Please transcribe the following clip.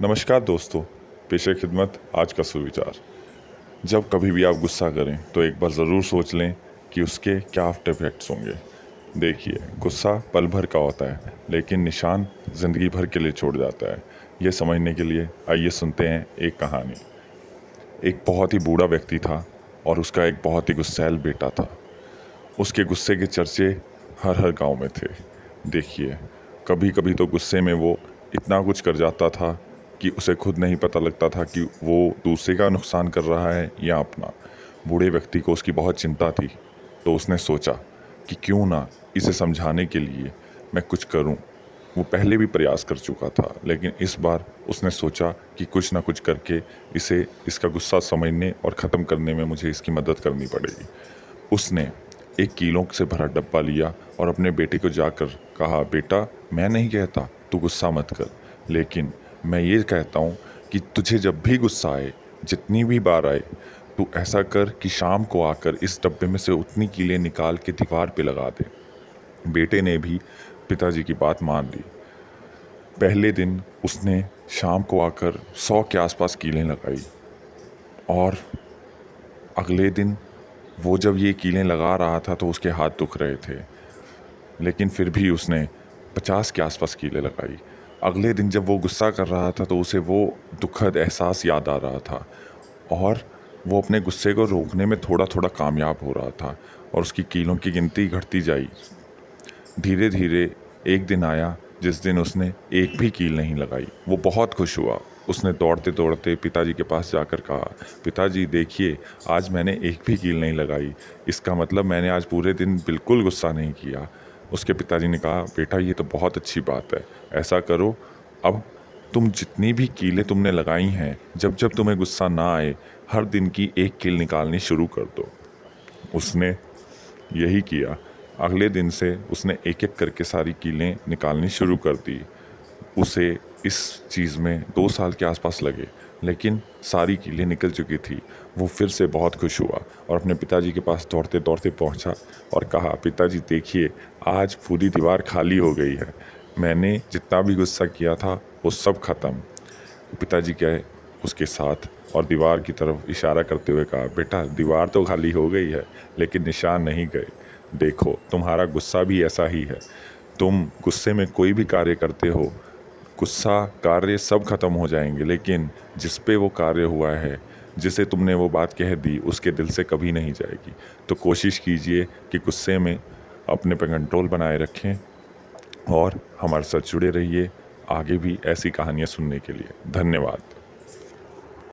नमस्कार दोस्तों, पेशे खिदमत, आज का सुविचार। जब कभी भी आप गुस्सा करें तो एक बार ज़रूर सोच लें कि उसके क्या आफ्टर इफेक्ट्स होंगे। देखिए, गुस्सा पल भर का होता है, लेकिन निशान ज़िंदगी भर के लिए छोड़ जाता है। ये समझने के लिए आइए सुनते हैं एक कहानी। एक बहुत ही बूढ़ा व्यक्ति था और उसका एक बहुत ही गुस्सैल बेटा था। उसके गुस्से के चर्चे हर हर गाँव में थे। देखिए कभी कभी तो गुस्से में वो इतना कुछ कर जाता था कि उसे खुद नहीं पता लगता था कि वो दूसरे का नुकसान कर रहा है या अपना बूढ़े व्यक्ति को उसकी बहुत चिंता थी तो उसने सोचा कि क्यों ना इसे समझाने के लिए मैं कुछ करूँ। वो पहले भी प्रयास कर चुका था, लेकिन इस बार उसने सोचा कि कुछ ना कुछ करके इसे इसका गुस्सा समझने और ख़त्म करने में मुझे इसकी मदद करनी पड़ेगी उसने एक कीलों से भरा डब्बा लिया और अपने बेटे को जाकर कहा, बेटा, मैं नहीं कहता, तू गुस्सा मत कर, लेकिन मैं ये कहता हूँ कि तुझे जब भी गुस्सा आए, जितनी भी बार आए, तू ऐसा कर कि शाम को आकर इस डब्बे में से उतनी कीलें निकाल के दीवार पे लगा दे। बेटे ने भी पिताजी की बात मान ली। पहले दिन उसने शाम को आकर सौ के आसपास कीलें लगाई और अगले दिन वो जब ये कीलें लगा रहा था तो उसके हाथ दुख रहे थे। लेकिन फिर भी उसने पचास के आसपास कीलें लगाई। अगले दिन जब वो गुस्सा कर रहा था तो उसे वो दुखद एहसास याद आ रहा था और वो अपने गुस्से को रोकने में थोड़ा थोड़ा कामयाब हो रहा था और उसकी कीलों की गिनती घटती जाई। धीरे धीरे एक दिन आया, जिस दिन उसने एक भी कील नहीं लगाई। वो बहुत खुश हुआ। उसने दौड़ते दौड़ते पिताजी के पास जाकर कहा, पिताजी, देखिए, आज मैंने एक भी कील नहीं लगाई। इसका मतलब मैंने आज पूरे दिन बिल्कुल गुस्सा नहीं किया। उसके पिताजी ने कहा, बेटा, ये तो बहुत अच्छी बात है। ऐसा करो, अब तुम जितनी भी कीलें तुमने लगाई हैं, जब जब तुम्हें गुस्सा ना आए, हर दिन की एक कील निकालनी शुरू कर दो। उसने यही किया। अगले दिन से उसने एक एक करके सारी कीलें निकालनी शुरू कर दी। उसे इस चीज़ में दो साल के आसपास लगे। लेकिन सारी कीलें निकल चुकी थी। वो फिर से बहुत खुश हुआ और अपने पिताजी के पास दौड़ते दौड़ते पहुँचा और कहा, पिताजी, देखिए, आज पूरी दीवार खाली हो गई है। मैंने जितना भी गुस्सा किया था, वो सब ख़त्म। पिताजी गए उसके साथ और दीवार की तरफ़ इशारा करते हुए कहा, बेटा, दीवार तो खाली हो गई है, लेकिन निशान नहीं गए। देखो, तुम्हारा गुस्सा भी ऐसा ही है। तुम गुस्से में कोई भी कार्य करते हो गुस्सा, कार्य सब खत्म हो जाएँगे, लेकिन जिस पे वो कार्य हुआ है, जिसे तुमने वो बात कह दी, उसके दिल से कभी नहीं जाएगी। तो कोशिश कीजिए कि गुस्से में अपने पर कंट्रोल बनाए रखें और हमारे साथ जुड़े रहिए आगे भी ऐसी कहानियाँ सुनने के लिए। धन्यवाद।